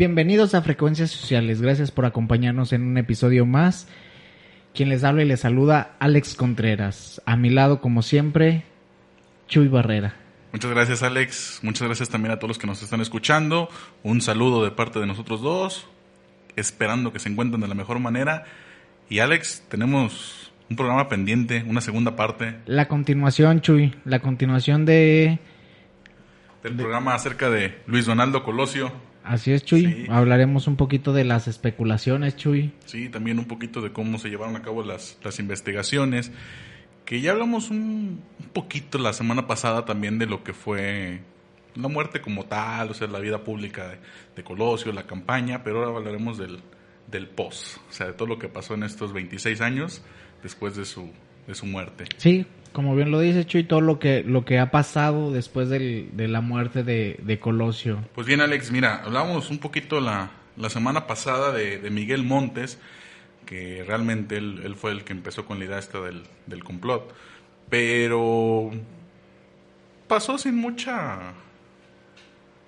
Bienvenidos a Frecuencias Sociales, gracias por acompañarnos en un episodio más. Quien les habla y les saluda, Alex Contreras. A mi lado, como siempre, Chuy Barrera. Muchas gracias Alex, muchas gracias también a todos los que nos están escuchando. Un saludo de parte de nosotros dos, esperando que se encuentren de la mejor manera. Y Alex, tenemos un programa pendiente, una segunda parte La continuación, Chuy, la continuación de... del programa acerca de Luis Donaldo Colosio. Así es, Chuy. Sí. Hablaremos un poquito de las especulaciones, Chuy. Sí, también un poquito de cómo se llevaron a cabo las, las investigaciones. Que ya hablamos un, un poquito la semana pasada también de lo que fue la muerte como tal, o sea, la vida pública de, de Colosio, la campaña, pero ahora hablaremos del, del post, o sea, de todo lo que pasó en estos 26 años después de su, de su muerte. Sí, como bien lo dice Chuy, todo lo que, lo que ha pasado después del- de la muerte de, de Colosio. Pues bien, Alex, mira, hablábamos un poquito la, la semana pasada de, de Miguel Montes, que realmente él, él fue el que empezó con la idea esta del, del complot, pero pasó sin mucha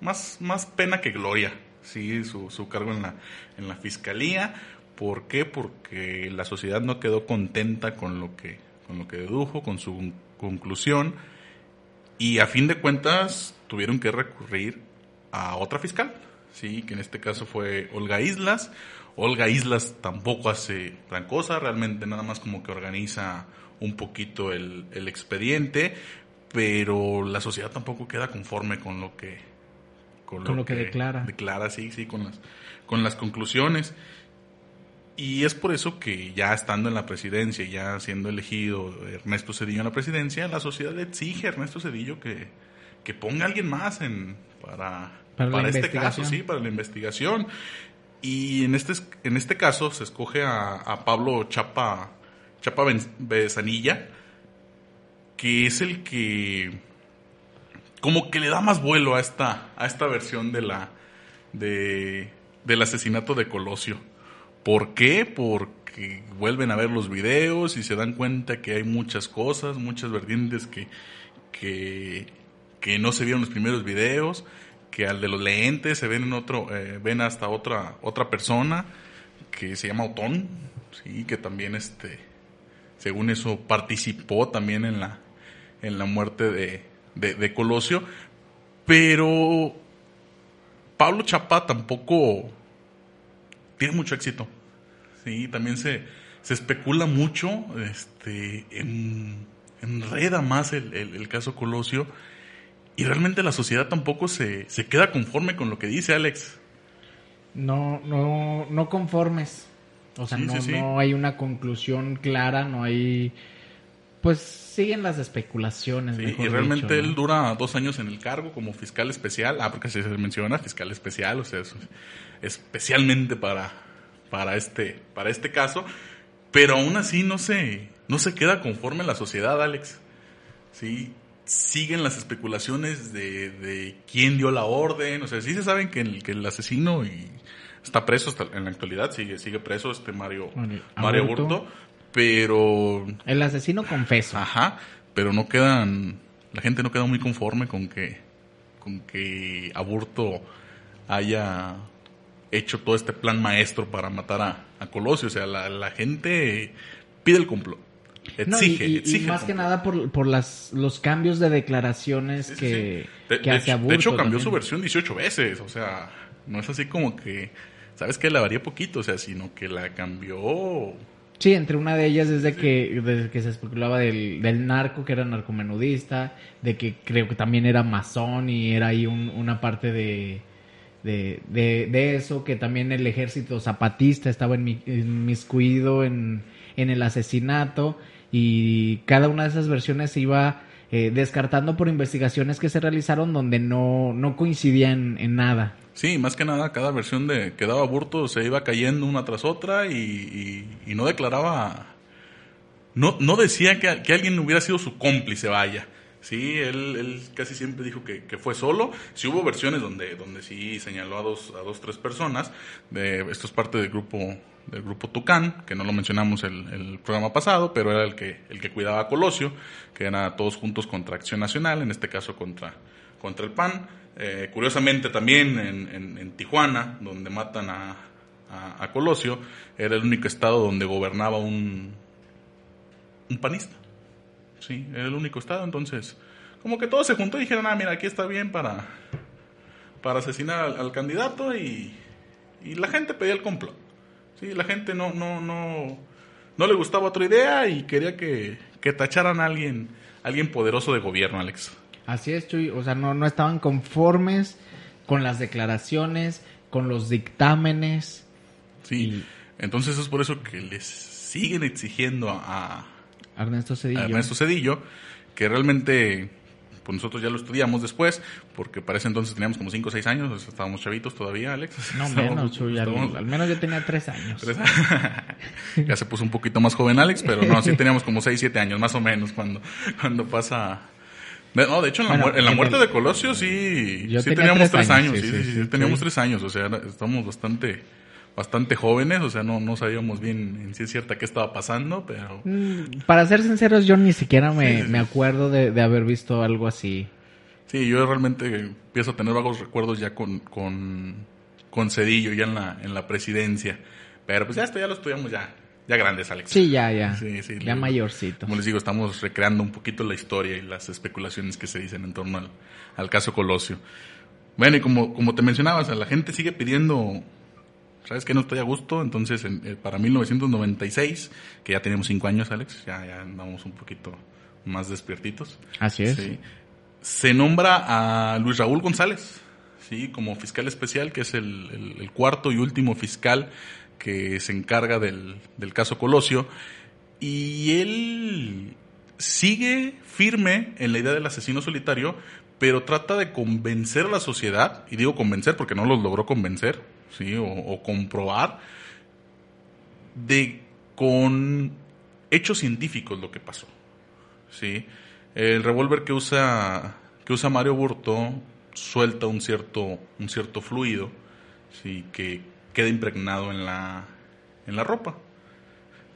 más, más pena que gloria, sí, su, su cargo en la, en la fiscalía. ¿Por qué? Porque la sociedad no quedó contenta con lo que, con lo que dedujo, con su conclusión, y a fin de cuentas tuvieron que recurrir a otra fiscal, sí, que en este caso fue Olga Islas. Olga Islas tampoco hace gran cosa, realmente nada más como que organiza un poquito el, el expediente, pero la sociedad tampoco queda conforme con lo que Con lo que declara. declara, sí, sí, con las con las conclusiones. Y es por eso que ya estando en la presidencia, ya siendo elegido Ernesto Cedillo en la presidencia, la sociedad le exige a Ernesto Cedillo que, que ponga a alguien más en, para, Para este caso, sí, para la investigación. Y en este, en este caso se escoge a, a Pablo Chapa, Chapa Besanilla, que es el que como que le da más vuelo a esta, a esta versión de la, de, del asesinato de Colosio. ¿Por qué? Porque vuelven a ver los videos y se dan cuenta que hay muchas cosas, muchas vertientes que, que, no se vieron los primeros videos, que al de los lentes se ven en otro, eh, ven hasta otra, otra persona que se llama Otón, sí, que también este, según eso participó también en la, en la muerte de, de, de Colosio, pero Pablo Chapa tampoco tiene mucho éxito. Sí, también se, se especula mucho, este, en, enreda más el, el- el caso Colosio y realmente la sociedad tampoco se, se queda conforme con lo que dice Alex. No, no, no conformes. O sea, Sí, no, sí, sí. no hay una conclusión clara, no hay... Pues siguen las especulaciones. Sí, mejor y realmente dicho, ¿no? él dura dos años en el cargo como fiscal especial. Ah, porque se menciona fiscal especial, o sea, es especialmente para, para, este, para este caso. Pero aún así no se, no se queda conforme la sociedad, Alex. Sí, siguen las especulaciones de, de quién dio la orden. O sea, sí se saben que el, que el asesino y está preso hasta en la actualidad, sigue, sigue preso este Mario, Mario Mario Aburto. Pero El asesino confeso. Ajá, pero no quedan, la gente no queda muy conforme con que, con que Aburto haya hecho todo este plan maestro para matar a, a Colosio. O sea, la, la gente pide el complot. No, y- Exige, y, exige. más que nada por, por las, los cambios de declaraciones Sí, que, sí. De, que de hace Aburto de hecho, cambió también. su versión 18 veces. O sea, no es así como que, ¿sabes qué? La varía poquito, o sea, sino que la cambió Sí, entre una de ellas es de que, de que se especulaba del, del narco, que era narcomenudista, de que creo que también era masón y era ahí un- una parte de, de, de, eso, que también el ejército zapatista estaba inmiscuido en, en el asesinato y cada una de esas versiones se iba eh, descartando por investigaciones que se realizaron donde no, no coincidían en nada. Sí, más que nada, cada versión de que daba aborto se iba cayendo una tras otra y, no declaraba, no, no decía que, que alguien hubiera sido su cómplice, vaya. Sí, él, él casi siempre dijo que, que fue solo. Sí hubo versiones donde, donde sí señaló a dos, a dos, tres personas. De, esto es parte del grupo, del grupo Tucán, que no lo mencionamos el, el programa pasado, pero era el que, el que cuidaba a Colosio, que era todos juntos contra Acción Nacional, en este caso contra, contra el PAN. Eh, curiosamente también en, en- en Tijuana, donde matan a, a- Colosio, era el único estado donde gobernaba un, un panista. Sí, era el único estado, entonces como que todo se juntó y dijeron, ah, mira, aquí está bien para, para asesinar al, al candidato y, y la gente pedía el complot. Sí, la gente no, no, no, no le gustaba otra idea y quería que, que tacharan a alguien, a alguien poderoso de gobierno, Alex. Así es, Chuy. O sea, no, no estaban conformes con las declaraciones, con los dictámenes. Sí, entonces es por eso que les siguen exigiendo a, Ernesto Cedillo. a Ernesto Cedillo, que realmente pues nosotros ya lo estudiamos después, porque para ese entonces teníamos como 5 o 6 años, estábamos chavitos todavía, Alex. No Estábamos- menos, Chuy. Al, estábamos- al menos yo tenía tres años. Tres- ya se puso un poquito más joven Alex, pero no, sí teníamos como 6, 7 años más o menos cuando, cuando pasa... de- No, de hecho en la, Bueno, muer- en la en muerte el- de Colosio sí, sí tenía teníamos tres 3 años, años, sí, sí, sí, sí, sí, sí, teníamos sí. 3 años, o sea, estamos bastante bastante jóvenes, o sea, no, no sabíamos bien en si es cierta qué estaba pasando, pero... Mm, Para ser sinceros, yo ni siquiera me, Sí, sí, sí. me acuerdo de, de haber visto algo así. Sí, yo realmente empiezo a tener vagos recuerdos ya con, con, con Cedillo, ya en la, en la presidencia. Pero pues ya esto ya lo estudiamos ya, ya grandes, Alex. Sí, ya, ya. Sí, sí, ya mayorcito. Como les digo, estamos recreando un poquito la historia y las especulaciones que se dicen en torno al, al caso Colosio. Bueno, y como, como te mencionabas, la gente sigue pidiendo, ¿sabes qué? No estoy a gusto. Entonces, en- eh, para 1996, que ya tenemos cinco años, Alex, ya, ya andamos un poquito más despiertitos. Así es. Sí. Se nombra a Luis Raúl González, sí, como fiscal especial, que es el, el- el cuarto y último fiscal que se encarga del, del caso Colosio. Y él sigue firme en la idea del asesino solitario, pero trata de convencer a la sociedad, y digo convencer porque no los logró convencer, sí, o, comprobar, de con hechos científicos lo que pasó. Sí. El revólver que usa que usa Mario Burto suelta un cierto un cierto fluido, sí, que queda impregnado en la en la ropa.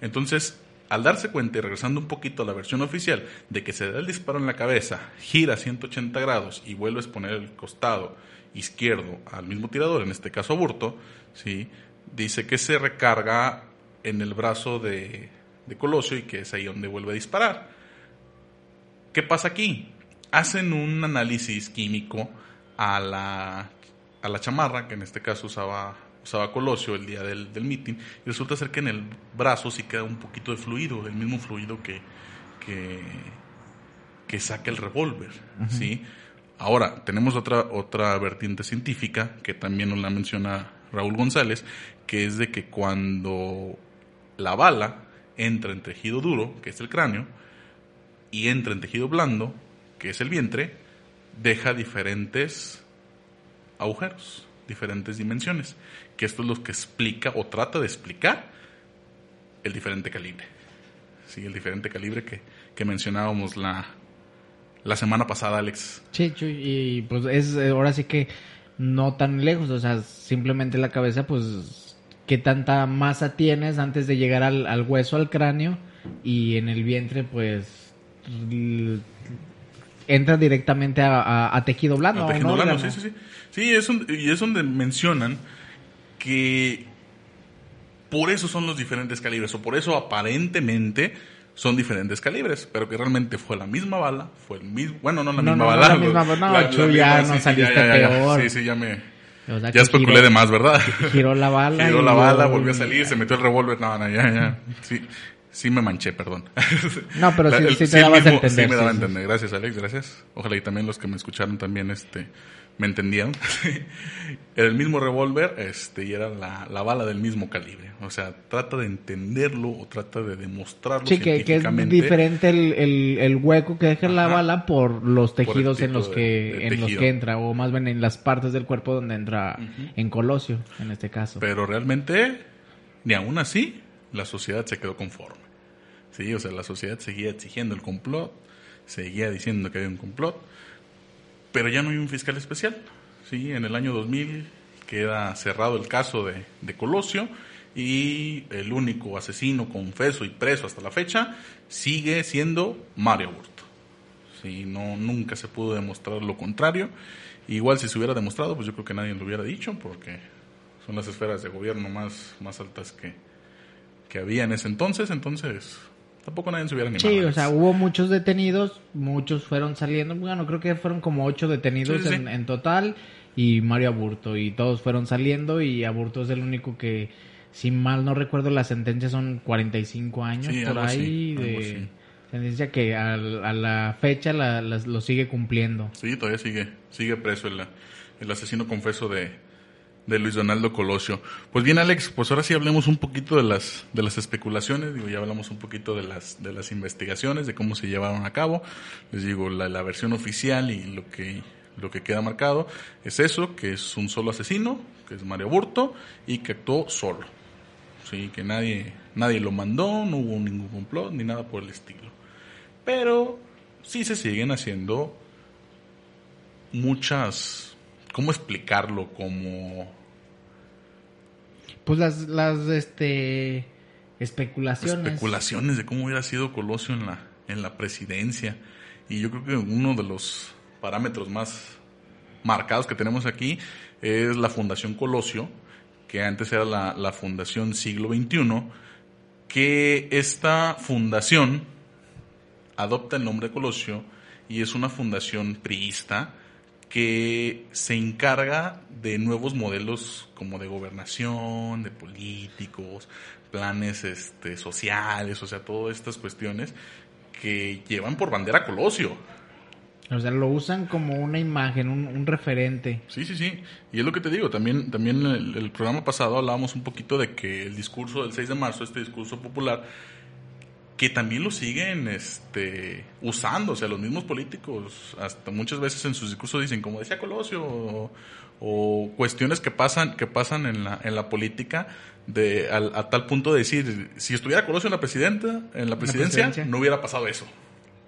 Entonces, al darse cuenta y regresando un poquito a la versión oficial de que se da el disparo en la cabeza, gira 180 grados y vuelves a poner el costado izquierdo al mismo tirador, en este caso a Burto, ¿sí? dice que se recarga en el brazo de, de Colosio y que es ahí donde vuelve a disparar. ¿Qué pasa aquí? Hacen un análisis químico a la, a la chamarra, que en este caso usaba, usaba Colosio el día del, del meeting, y resulta ser que en el brazo sí queda un poquito de fluido, el mismo fluido que, que, que saca el revólver, ¿sí? Ahora, tenemos otra, otra vertiente científica, que también nos la menciona Raúl González, que es de que cuando la bala entra en tejido duro, que es el cráneo, y entra en tejido blando, que es el vientre, deja diferentes agujeros, diferentes dimensiones, que esto es lo que explica o trata de explicar el diferente calibre. Sí, el diferente calibre que, que mencionábamos la, la semana pasada, Alex. Sí, y pues es eh, ahora sí que no tan lejos, o sea, simplemente la cabeza, pues, qué tanta masa tienes antes de llegar al, al hueso, al cráneo, y en el vientre, pues, entra directamente a, a- a tejido blando. A tejido blando, sí, sí, sí. Sí, es un- y es donde mencionan que por eso son los diferentes calibres, o por eso aparentemente son diferentes calibres, pero que realmente fue la misma bala, fue el mismo, bueno, no la No, misma no, no bala. la misma no, Chuy, ya no saliste peor. Sí, sí, ya me, O sea, ya especulé giró- de más, ¿verdad? Giró la bala. Giró y la bala, luego- volvió a salir, se metió el revólver, no, no, ya, ya, sí, sí me manché, perdón. No, pero sí- sí te el dabas a mismo- entender, Sí me daba a sí, sí. entender, gracias Alex, gracias. Ojalá y también los que me escucharon también, este, ¿Me entendieron? era el mismo revólver este, y era la, la, bala del mismo calibre. O sea, trata de entenderlo o trata de demostrarlo sí, que, que, es diferente el, el, el hueco que deja la bala por los tejidos en los que en los que entra o más bien en las partes del cuerpo donde entra en Colosio en este caso. Pero realmente ni aún así la sociedad se quedó conforme. Sí, o sea, la sociedad seguía exigiendo el complot, seguía diciendo que había un complot pero ya no hay un fiscal especial. ¿sí? En el año 2000 queda cerrado el caso de, de Colosio y el único asesino confeso y preso hasta la fecha sigue siendo Mario Burto. ¿sí? No, nunca se pudo demostrar lo contrario. Igual si se hubiera demostrado, pues yo creo que nadie lo hubiera dicho porque son las esferas de gobierno más, más altas que, que había en ese entonces. Entonces, tampoco nadie se hubiera animado. Sí, o sea, hubo muchos detenidos, muchos fueron saliendo, bueno, creo que fueron como ocho detenidos En, total y Mario Aburto y todos fueron saliendo y Aburto es el único que, si mal no recuerdo, la sentencia son 45 años por ahí de sentencia que a, la fecha la, lo sigue cumpliendo. Sí, todavía sigue, sigue preso el, el asesino confeso de, de Luis Donaldo Colosio. Pues bien, Alex, pues ahora sí hablemos un poquito de las, de las especulaciones, digo, ya hablamos un poquito de las, de las investigaciones, de cómo se llevaron a cabo. Les digo, la, la versión oficial y lo que, lo que queda marcado es eso, que es un solo asesino, que es Mario Burto, y que actuó solo. Sí, que nadie, nadie lo mandó, no hubo ningún complot, ni nada por el estilo. Pero sí se siguen haciendo muchas, ¿cómo explicarlo? Como pues las, las este, especulaciones. Especulaciones de cómo hubiera sido Colosio en la, en la presidencia. Y yo creo que uno de los parámetros más marcados que tenemos aquí es la Fundación Colosio, que antes era la, la Fundación Siglo XXI, que esta fundación adopta el nombre de Colosio y es una fundación priista que se encarga de nuevos modelos como de gobernación, de políticos, planes este, sociales, o sea, todas estas cuestiones que llevan por bandera Colosio. O sea, lo usan como una imagen, un, referente. Sí, sí, sí. Y es lo que te digo, también, también el, el programa pasado hablábamos un poquito de que el discurso del 6 de marzo, este discurso popular, que también lo siguen este, usando, o sea, los mismos políticos, hasta muchas veces en sus discursos dicen, como decía Colosio, o, cuestiones que pasan, que pasan en la, en la política, de, a, tal punto de decir, si estuviera Colosio en la presidenta, en la presidencia, no hubiera pasado eso.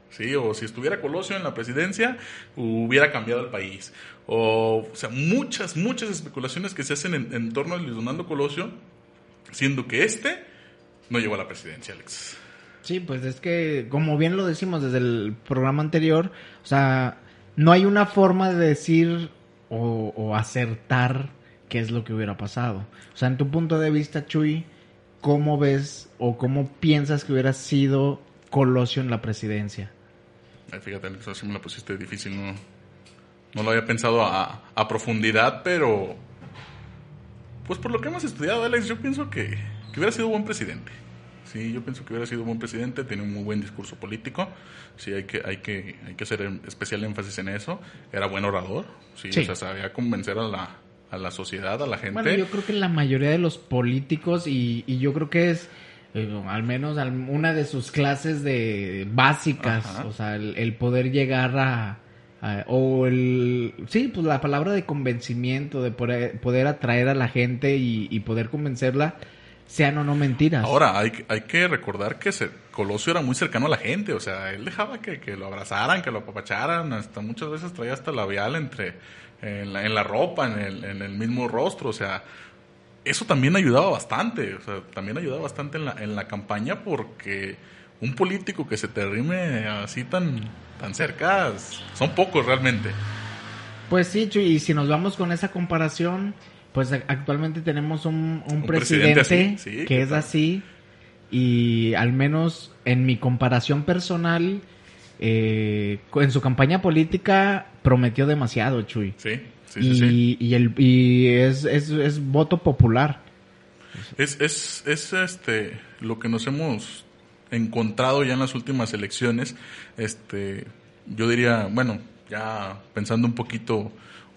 ¿sí? O si estuviera Colosio en la presidencia, hubiera cambiado el país. O, o sea, muchas, muchas especulaciones que se hacen en, en torno a Luis Donaldo Colosio, siendo que este no llegó a la presidencia, Alex. Sí, pues es que, como bien lo decimos desde el programa anterior, o sea, no hay una forma de decir o, acertar qué es lo que hubiera pasado. O sea, en tu punto de vista, Chuy, ¿cómo ves o cómo piensas que hubiera sido Colosio en la presidencia? fíjate, eso sí me la pusiste difícil, no, no lo había pensado a, profundidad, pero pues por lo que hemos estudiado, Alex, yo pienso que hubiera sido buen presidente. Sí, yo pienso que hubiera sido un buen presidente, tiene un muy buen discurso político. Sí, hay que, hay que, hay que hacer especial énfasis en eso. Era buen orador, sí, o sea, sabía convencer a la, a la sociedad, a la gente. Bueno, yo creo que la mayoría de los políticos, y, y yo creo que es eh, al menos una de sus clases de básicas, o sea, el, poder llegar a, o el sí, pues la palabra de convencimiento, de poder, poder atraer a la gente y, y poder convencerla sean o no mentiras. Ahora, hay, hay que recordar que Colosio era muy cercano a la gente, o sea, él dejaba que, lo abrazaran, que lo apapacharan, hasta muchas veces traía hasta labial entre, en la, en la ropa, en el, en el mismo rostro, o sea, eso también ayudaba bastante, o sea, también ayudaba bastante en la, en la campaña porque un político que se te rime así tan, tan cerca, son pocos realmente. Pues sí, y si nos vamos con esa comparación, pues actualmente tenemos un, presidente, que es así y al menos en mi comparación personal, eh, en su campaña política prometió demasiado, Chuy. Sí, sí, y, sí. Y, el, y es, es, es voto popular. Es, es, es este, lo que nos hemos encontrado ya en las últimas elecciones. Este, yo diría, bueno, ya pensando un poquito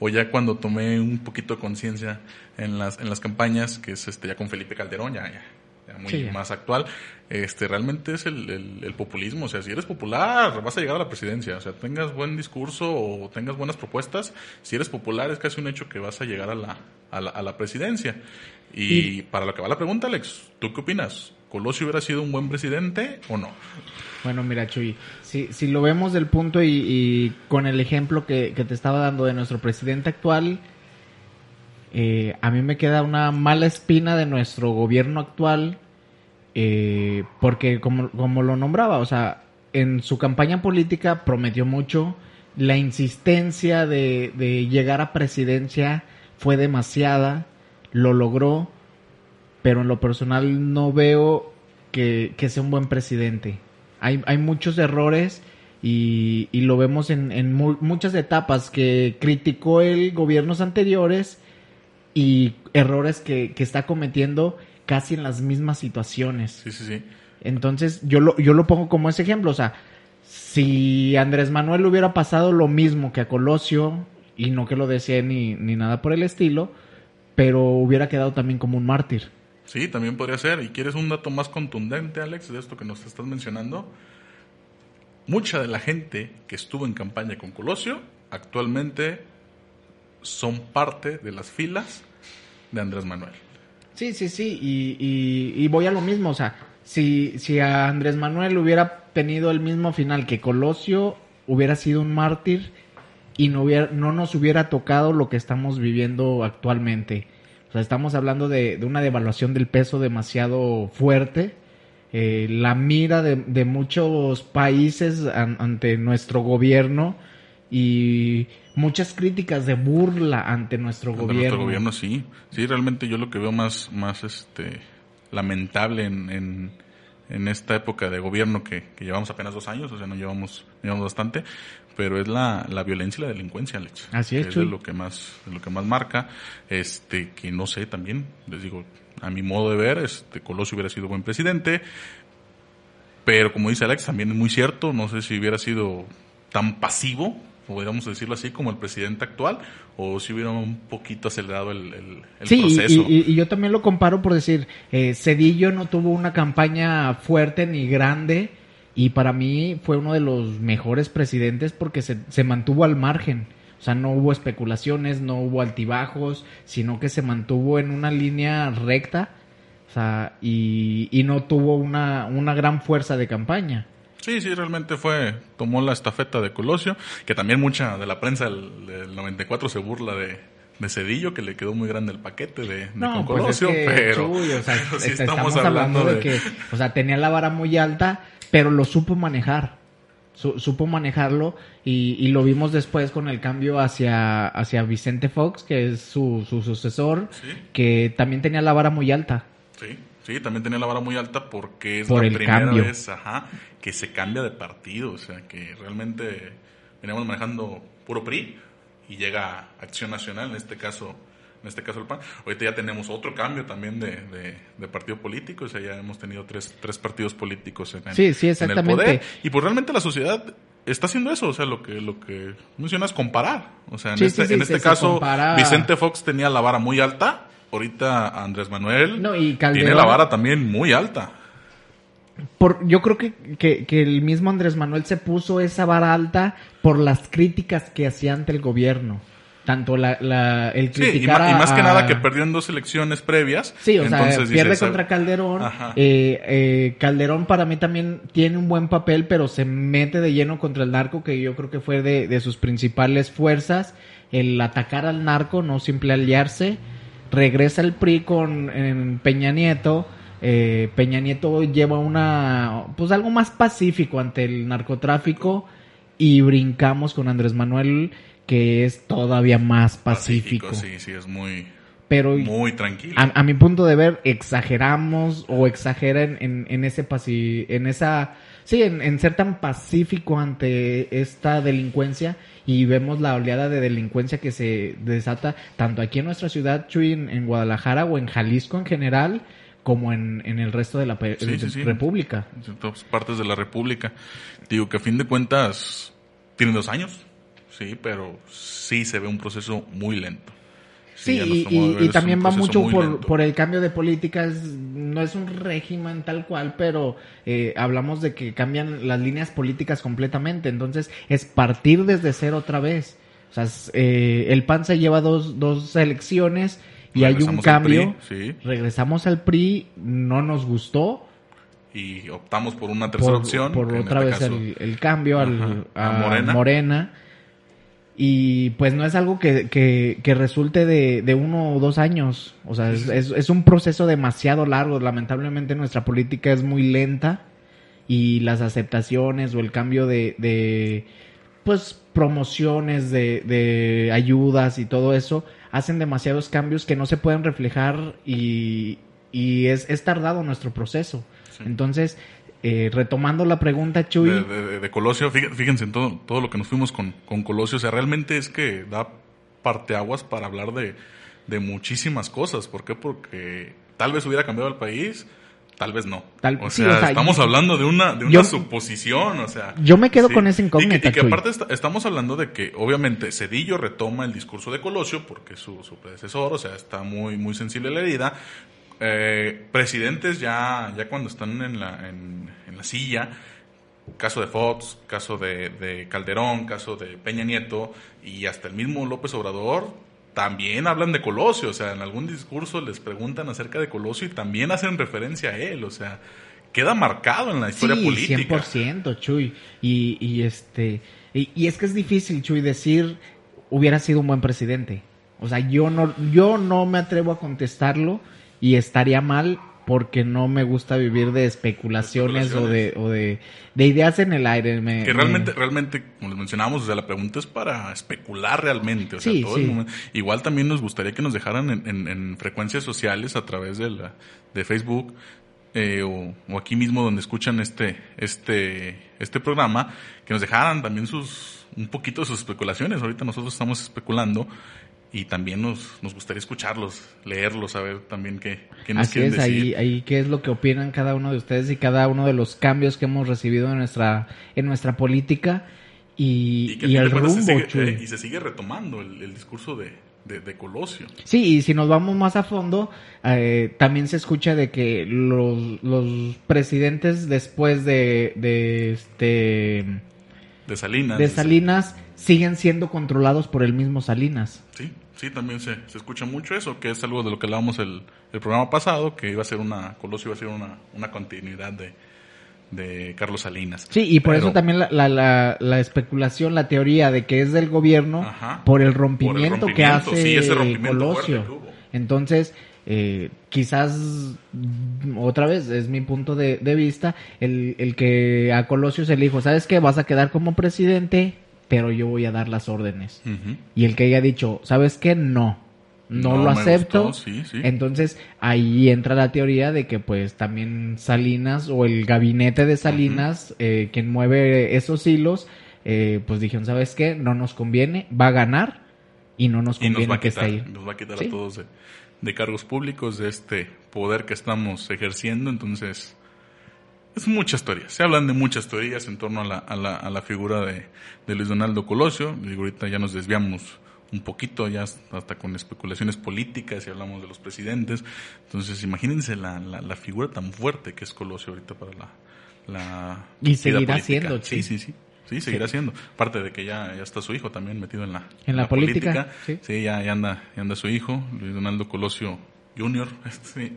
o ya cuando tomé un poquito de conciencia en las, en las campañas, que es este ya con Felipe Calderón, ya, ya, ya muy Sí, ya. más actual, este realmente es el, el- el populismo. O sea, si eres popular, vas a llegar a la presidencia. O sea, tengas buen discurso o tengas buenas propuestas, si eres popular es casi un hecho que vas a llegar a la, a la, a la presidencia. Y, para lo que va la pregunta, Alex, ¿tú qué opinas? ¿Colosio hubiera sido un buen presidente o no? Bueno, mira, Chuy, si, si lo vemos del punto y, con el ejemplo que, que te estaba dando de nuestro presidente actual, eh, a mí me queda una mala espina de nuestro gobierno actual, eh, porque como, como lo nombraba, o sea, en su campaña política prometió mucho, la insistencia de, de llegar a presidencia fue demasiada, lo logró, pero en lo personal no veo que, que sea un buen presidente. Hay, hay muchos errores y, y lo vemos en, en mu- muchas etapas que criticó el gobiernos anteriores y errores que, que está cometiendo casi en las mismas situaciones. Sí, sí, sí. Entonces, yo lo, yo lo pongo como ese ejemplo. O sea, si Andrés Manuel hubiera pasado lo mismo que a Colosio, y no que lo desee ni, ni nada por el estilo, pero hubiera quedado también como un mártir. Sí, también podría ser. ¿Y quieres un dato más contundente, Alex, de esto que nos estás mencionando? Mucha de la gente que estuvo en campaña con Colosio actualmente son parte de las filas de Andrés Manuel. Sí, sí, sí, y, voy a lo mismo, o sea, si, si a Andrés Manuel hubiera tenido el mismo final que Colosio, hubiera sido un mártir y no, hubiera, no nos hubiera tocado lo que estamos viviendo actualmente. O sea, estamos hablando de, de una devaluación del peso demasiado fuerte, eh, la mira de, de muchos países an- ante nuestro gobierno y muchas críticas de burla ante nuestro gobierno. nuestro gobierno, sí. Sí, realmente yo lo que veo más, más este, lamentable en, en, en esta época de gobierno que, que llevamos apenas dos años, o sea, no llevamos, llevamos bastante, pero es la, la violencia y la delincuencia, Alex. Así es, Que es de lo que más, de lo que más marca, este, que no sé también, les digo, a mi modo de ver, este, Colosio hubiera sido buen presidente, pero como dice Alex, también es muy cierto, no sé si hubiera sido tan pasivo, podríamos decirlo así, como el presidente actual, o si hubiera un poquito acelerado el, el- el sí, y- proceso. Y, y yo también lo comparo por decir, eh, Cedillo no tuvo una campaña fuerte ni grande y para mí fue uno de los mejores presidentes porque se, se mantuvo al margen. O sea, no hubo especulaciones, no hubo altibajos, sino que se mantuvo en una línea recta. O sea, y, y no tuvo una, una gran fuerza de campaña. Sí, sí, realmente fue, tomó la estafeta de Colosio, que también mucha de la prensa del, del 94 se burla de, de Cedillo, que le quedó muy grande el paquete de, de No, con pues es Colosio, que, pero, Chuy, o sea, pero sí est- estamos, hablando de... que, o sea, tenía la vara muy alta, pero lo supo manejar. Su- supo manejarlo y, y lo vimos después con el cambio hacia, hacia Vicente Fox, que es su, su sucesor, Sí. que también tenía la vara muy alta. Sí, sí, también tenía la vara muy alta porque es Por la primera cambio. vez ajá, que se cambia de partido. O sea, que realmente veníamos manejando puro PRI y llega Acción Nacional, en este caso en este caso el PAN. Ahorita ya tenemos otro cambio también de, de- de partido político, o sea, ya hemos tenido tres, tres partidos políticos en el, Sí, sí, en el exactamente. poder. Y pues realmente la sociedad está haciendo eso, o sea, lo que lo que mencionas comparar. O sea, en Sí, este, en este caso compara- Vicente Fox tenía la vara muy alta, ahorita Andrés Manuel No, y tiene la vara también muy alta. Por, yo creo que, que, que el mismo Andrés Manuel se puso esa vara alta por las críticas que hacía ante el gobierno. Tanto la, la, el Sí, y, criticar ma- y más que a- nada que perdió en dos elecciones previas. Sí, o sea, pierde contra Calderón. Eh, eh, Calderón para mí también tiene un buen papel, pero se mete de lleno contra el narco, que yo creo que fue de, de sus principales fuerzas. El atacar al narco, no simple aliarse. Regresa el PRI con en Peña Nieto. Eh, Peña Nieto lleva una, pues algo más pacífico ante el narcotráfico. Y brincamos con Andrés Manuel, que es todavía más pacífico. Sí, sí, es muy, Pero muy tranquilo. a, a mi punto de ver, exageramos o exageran en, en ese en esa, sí, en, en ser tan pacífico ante esta delincuencia y vemos la oleada de delincuencia que se desata tanto aquí en nuestra ciudad, Chuy, en, en Guadalajara o en Jalisco en general, como en, en el resto de la Sí, de- sí, sí. República. En todas partes de la República. Digo que a fin de cuentas tienen dos años. sí, pero sí se ve un proceso muy lento. Sí, a y, y- y también va mucho por, por el cambio de políticas. No es un régimen tal cual, pero eh, hablamos de que cambian las líneas políticas completamente. Entonces es partir desde cero otra vez. O sea, es, eh, el PAN se lleva dos, dos elecciones y hay un Regresamos al cambio. PRI, sí. Regresamos al PRI, no nos gustó. Y optamos por una tercera por, opción. por otra este vez caso- el, el cambio al, a, a Morena. Morena. Y pues no es algo que, que, que resulte de, de uno o dos años. O sea, es, es, es un proceso demasiado largo. Lamentablemente nuestra política es muy lenta y las aceptaciones o el cambio de, de pues promociones de, de ayudas y todo eso hacen demasiados cambios que no se pueden reflejar y, y es, es tardado nuestro proceso. Sí. Entonces, eh, retomando la pregunta, Chuy, de, de- de Colosio, fíjense, en todo, todo lo que nos fuimos con, con Colosio, o sea, realmente es que da parteaguas para hablar de, de muchísimas cosas. ¿Por qué? Porque tal vez hubiera cambiado el país, tal vez no. Tal- o, sí, sea, o sea, estamos yo- hablando de una, de una yo- suposición, o sea. yo me quedo con esa Y que- incógnita, Y que, Chuy. aparte est- estamos hablando de que, obviamente, Cedillo retoma el discurso de Colosio, porque es su, su predecesor, o sea, está muy, muy sensible a la herida. Eh, presidentes ya, ya cuando están en la, en, en la silla, caso de Fox, caso de, de Calderón, caso de Peña Nieto y hasta el mismo López Obrador, también hablan de Colosio, o sea, en algún discurso les preguntan acerca de Colosio y también hacen referencia a él, o sea, queda marcado en la historia sí, política. 100%, Chuy. Y, y este y, y es que es difícil, Chuy, decir hubiera sido un buen presidente. O sea, yo no yo no me atrevo a contestarlo y estaría mal porque no me gusta vivir de especulaciones, o de o de, de ideas en el aire. Me- Que me- realmente, realmente, como les mencionábamos, o sea, la pregunta es para especular realmente. O sea, Sí, todo el momento- Igual también nos gustaría que nos dejaran en, en- en frecuencias sociales a través de, la, de Facebook eh, o, o aquí mismo donde escuchan este, este, este programa, que nos dejaran también sus, un poquito de sus especulaciones. Ahorita nosotros estamos especulando y también nos, nos gustaría escucharlos, leerlos, saber también qué, qué nos Así quieren es, decir. ahí, ahí qué es lo que opinan cada uno de ustedes y cada uno de los cambios que hemos recibido en nuestra, en nuestra política y, Y que y el rumbo, se sigue, eh, y se sigue retomando el, el discurso de, de, de Colosio. Sí, y si nos vamos más a fondo, eh, también se escucha de que los, los presidentes después de, de este De Salinas. de Salinas siguen siendo controlados por el mismo Salinas. Sí, sí, también se, se escucha mucho eso, que es algo de lo que hablábamos el, el programa pasado, que iba a ser una, Colosio iba a ser una, una continuidad de, de Carlos Salinas. Sí, y por Pero- eso también la, la, la, la especulación, la teoría de que es del gobierno Ajá. por el rompimiento, que hace sí, ese rompimiento Colosio. Entonces, eh, quizás, mm, otra vez, es mi punto de, de vista, el, el que a Colosio se le dijo, ¿sabes qué? Vas a quedar como presidente, pero yo voy a dar las órdenes. Ujú. Y el que haya dicho, ¿sabes qué? No. No, No lo acepto. gustó, sí, sí. Entonces ahí entra la teoría de que pues también Salinas o el gabinete de Salinas, eh, quien mueve esos hilos, eh, pues dijeron, ¿sabes qué? No nos conviene, va a ganar y no nos Y nos conviene va a que esté quitar, ahí. nos va a quitar Sí. a todos de, de cargos públicos, de este poder que estamos ejerciendo, entonces es muchas teorías. Se hablan de muchas teorías en torno a la, a la, a la figura de, de Luis Donaldo Colosio. Digo, ahorita ya nos desviamos un poquito, ya hasta con especulaciones políticas y hablamos de los presidentes. Entonces, imagínense la, la, la figura tan fuerte que es Colosio ahorita para la, la Y seguirá política. siendo, Sí, sí. sí, sí. Sí, seguirá siendo. Aparte de que ya, ya está su hijo también metido en la, En la política, sí. ya, ya anda, ya anda su hijo, Luis Donaldo Colosio Jr. sí.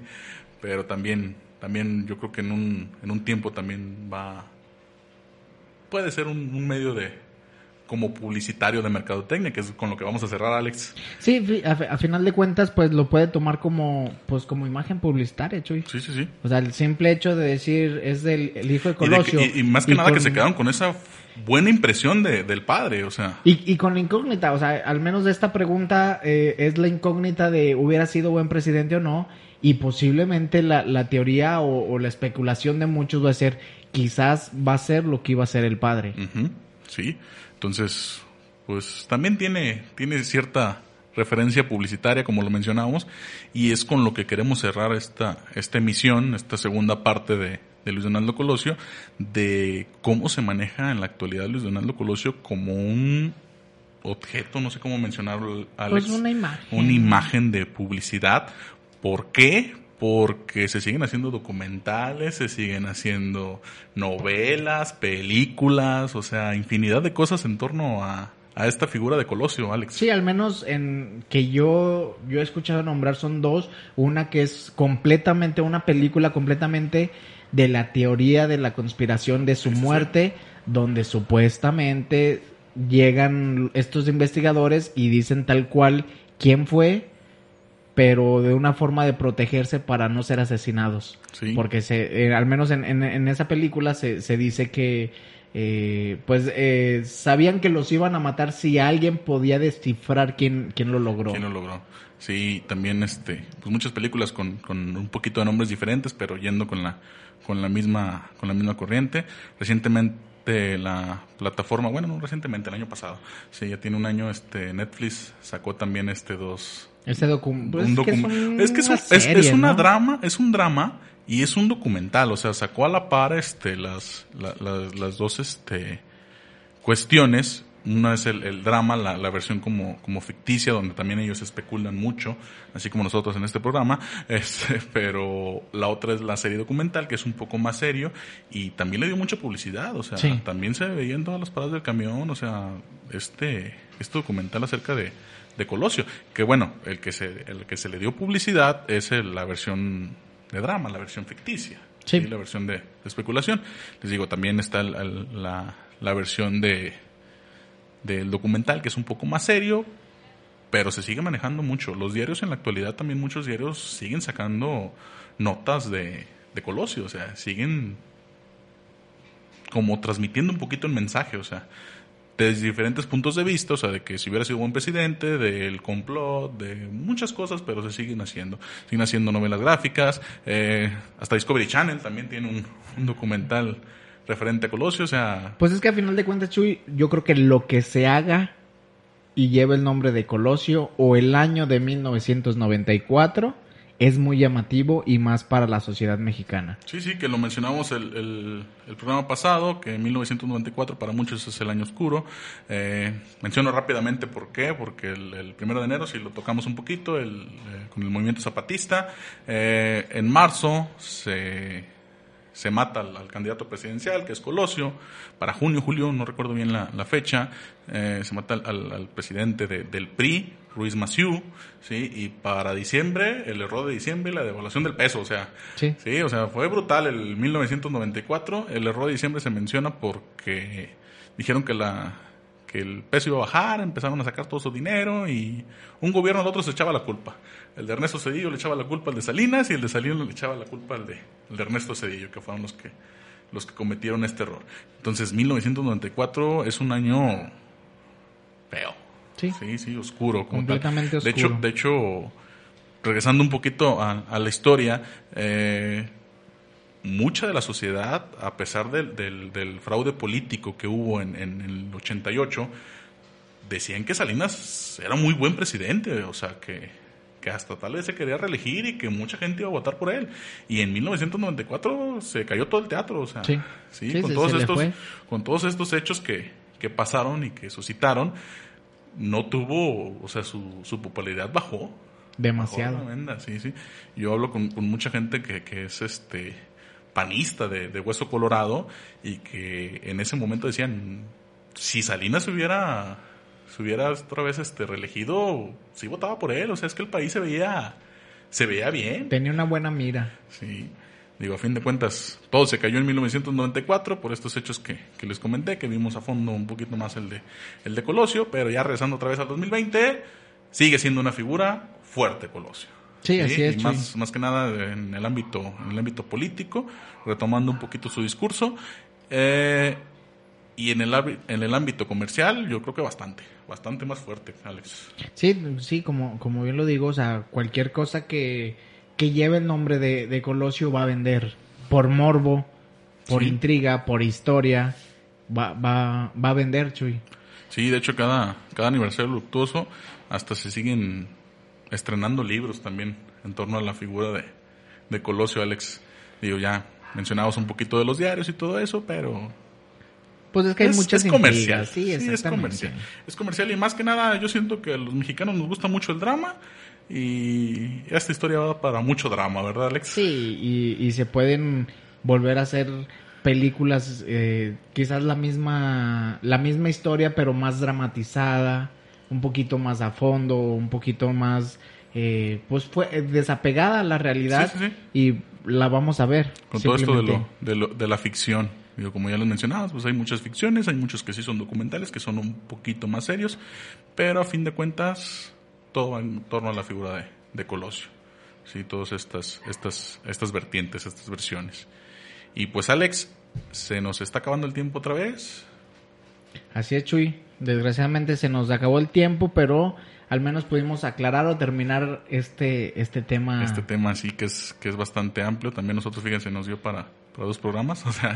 Pero también, también yo creo que en un, en un tiempo también va, puede ser un, un medio de, como publicitario de mercadotecnia, que es con lo que vamos a cerrar, Alex. Sí, a, fi- a final de cuentas pues lo puede tomar como pues como imagen publicitaria, Chuy. Sí, sí, sí. O sea, el simple hecho de decir es del el hijo de Y, de que- Colosio. y- y más que nada que se quedaron con esa buena impresión de, del padre, o sea. Y, y con la incógnita, o sea, al menos de esta pregunta eh, es la incógnita de hubiera sido buen presidente o no, y posiblemente la, la teoría o, o la especulación de muchos va a ser, quizás va a ser lo que iba a ser el padre. Ujú, Sí, entonces, pues también tiene, tiene cierta referencia publicitaria, como lo mencionábamos, y es con lo que queremos cerrar esta, esta emisión, esta segunda parte de, de Luis Donaldo Colosio, de cómo se maneja en la actualidad Luis Donaldo Colosio como un objeto, no sé cómo mencionarlo, Alex. Pues una imagen. Una imagen de publicidad. ¿Por qué? Porque se siguen haciendo documentales, se siguen haciendo novelas, películas, o sea, infinidad de cosas en torno a, a esta figura de Colosio, Alex. Sí, al menos en que yo, yo he escuchado nombrar son dos. Una que es completamente, una película completamente de la teoría de la conspiración de su muerte, donde supuestamente llegan estos investigadores y dicen tal cual quién fue, pero de una forma de protegerse para no ser asesinados. Porque se, eh, al menos en, en, esa película se, se dice que eh, pues eh, sabían que los iban a matar si alguien podía descifrar quién, quién lo logró. ¿Quién lo logró? Sí, también este, pues muchas películas con, con un poquito de nombres diferentes, pero yendo con la, con la misma, con la misma corriente. Recientemente la plataforma, bueno, no recientemente, el año pasado, sí, ya tiene un año, este, Netflix sacó también este dos. Este documento. es, que es, es, una drama, es un drama y es un documental, o sea, sacó a la par este, las, las dos este, cuestiones. Una es el, drama, la, la, versión como, como ficticia, donde también ellos especulan mucho, así como nosotros en este programa, este, pero la otra es la serie documental, que es un poco más serio, y también le dio mucha publicidad, o sea, también se veía en todas las paradas del camión, o sea, este, este documental acerca de, de Colosio, que bueno, el que se, el que se le dio publicidad es la versión de drama, la versión ficticia. Sí. La versión de, especulación. Les digo, también está la, la, versión de del documental, que es un poco más serio, pero se sigue manejando mucho. Los diarios en la actualidad, también muchos diarios siguen sacando notas de, de Colosio, o sea, siguen como transmitiendo un poquito el mensaje, o sea, desde diferentes puntos de vista, o sea, de que si hubiera sido buen presidente, del complot, de muchas cosas, pero se siguen haciendo. Siguen haciendo novelas gráficas, eh, hasta Discovery Channel también tiene un, documental referente a Colosio, o sea... Pues es que a final de cuentas, Chuy, yo creo que lo que se haga y lleve el nombre de Colosio o el año de 1994 es muy llamativo y más para la sociedad mexicana. Sí, sí, que lo mencionamos el, el, programa pasado, que en 1994 para muchos es el año oscuro. Eh, menciono rápidamente por qué, porque el, primero de enero, si lo tocamos un poquito, el, eh, con el movimiento zapatista, eh, en marzo se se mata al, candidato presidencial, que es Colosio, para junio, julio, no recuerdo bien la, fecha, eh, se mata al, presidente del PRI, Ruiz Maciú, ¿sí? y para diciembre, el error de diciembre, la devaluación del peso, o sea, sí. sí, o sea, fue brutal el 1994, el error de diciembre se menciona porque dijeron que la que el peso iba a bajar, empezaron a sacar todo su dinero y un gobierno al otro se echaba la culpa. El de Ernesto Cedillo le echaba la culpa al de Salinas y el de Salinas le echaba la culpa al de, Ernesto Cedillo, que fueron los que, los que cometieron este error. Entonces, 1994 es un año feo. Sí, sí, sí oscuro. Completamente oscuro. De hecho, de hecho, regresando un poquito a, la historia, eh, mucha de la sociedad, a pesar del, del, fraude político que hubo en, en, el 88, decían que Salinas era muy buen presidente, o sea, que que hasta tal vez se quería reelegir y que mucha gente iba a votar por él. Y en 1994 se cayó todo el teatro, o sea, sí, con, todos estos, con todos estos hechos que, que pasaron y que suscitaron, no tuvo, o sea, su, su popularidad bajó. Demasiado. sí, sí. Yo hablo con, con mucha gente que, que es este panista de, de, Hueso Colorado y que en ese momento decían, si Salinas hubiera si hubiera otra vez este reelegido, sí votaba por él. O sea, es que el país se veía, se veía bien. Tenía una buena mira. Sí. Digo, a fin de cuentas, todo se cayó en 1994 por estos hechos que, que les comenté, que vimos a fondo un poquito más el de, el de Colosio, pero ya regresando otra vez al 2020, sigue siendo una figura fuerte Colosio. Sí, así es. más, más que nada en el ámbito, en el ámbito político, retomando un poquito su discurso. Eh, y en el, en el ámbito comercial, yo creo que bastante, bastante más fuerte, Alex. Sí, sí, como, como bien lo digo, o sea, cualquier cosa que, que lleve el nombre de, Colosio va a vender. Por morbo, por intriga, por historia, va, va, va a vender, Chuy. Sí, de hecho, cada, cada aniversario luctuoso, hasta se siguen estrenando libros también en torno a la figura de, de Colosio, Alex. Digo, ya mencionamos un poquito de los diarios y todo eso, pero Pues es que hay muchas es comercial. intrigas, sí, es comercial. Es comercial y más que nada yo siento que a los mexicanos nos gusta mucho el drama y esta historia va para mucho drama, ¿verdad, Alex? Sí, y, y se pueden volver a hacer películas, eh, quizás la misma, la misma historia, pero más dramatizada, un poquito más a fondo, un poquito más, eh, pues fue eh, desapegada a la realidad Sí, sí, y la vamos a ver. Con todo esto de, lo, de, lo- de la ficción. Digo, como ya lo mencionabas, pues hay muchas ficciones, hay muchos que sí son documentales, que son un poquito más serios, pero a fin de cuentas, todo en torno a la figura de, de Colosio. Sí, todas estas, estas, estas vertientes, estas versiones. Y pues Alex, se nos está acabando el tiempo otra vez. Así es, Chuy. Desgraciadamente se nos acabó el tiempo, pero al menos pudimos aclarar o terminar este, este tema. Este tema sí que es, que es bastante amplio. También nosotros, fíjense, nos dio para, para dos programas, o sea,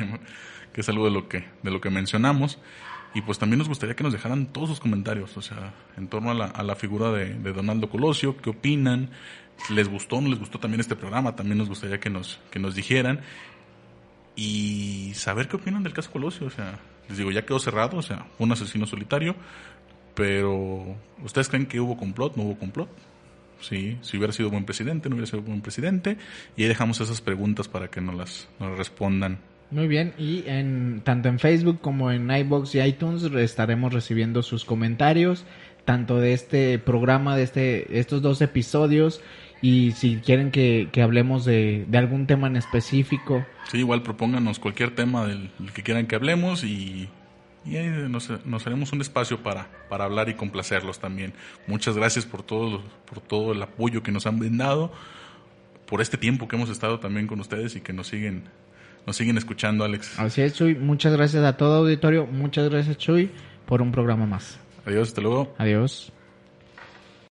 que es algo de lo que, de lo que mencionamos. Y pues también nos gustaría que nos dejaran todos sus comentarios, o sea, en torno a la, a la figura de, de Donaldo Colosio, qué opinan, les gustó o no les gustó también este programa, también nos gustaría que nos, que nos dijeran y saber qué opinan del caso Colosio, o sea, les digo, ya quedó cerrado, o sea, un asesino solitario, pero ¿ustedes creen que hubo complot? ¿No hubo complot? Sí, si hubiera sido buen presidente, no hubiera sido buen presidente. Y ahí dejamos esas preguntas para que nos las, nos las respondan. Muy bien, y en tanto en Facebook como en iBox y iTunes estaremos recibiendo sus comentarios, tanto de este programa, de este, estos dos episodios, y si quieren que, que hablemos de, de algún tema en específico, Sí, igual propónganos cualquier tema del, del que quieran que hablemos y, y ahí nos, nos haremos un espacio para, para hablar y complacerlos también. Muchas gracias por todo, por todo el apoyo que nos han brindado, por este tiempo que hemos estado también con ustedes y que nos siguen, nos siguen escuchando, Alex. así es Chuy, muchas gracias a todo auditorio, muchas gracias Chuy por un programa más. Adiós, hasta luego. Adiós.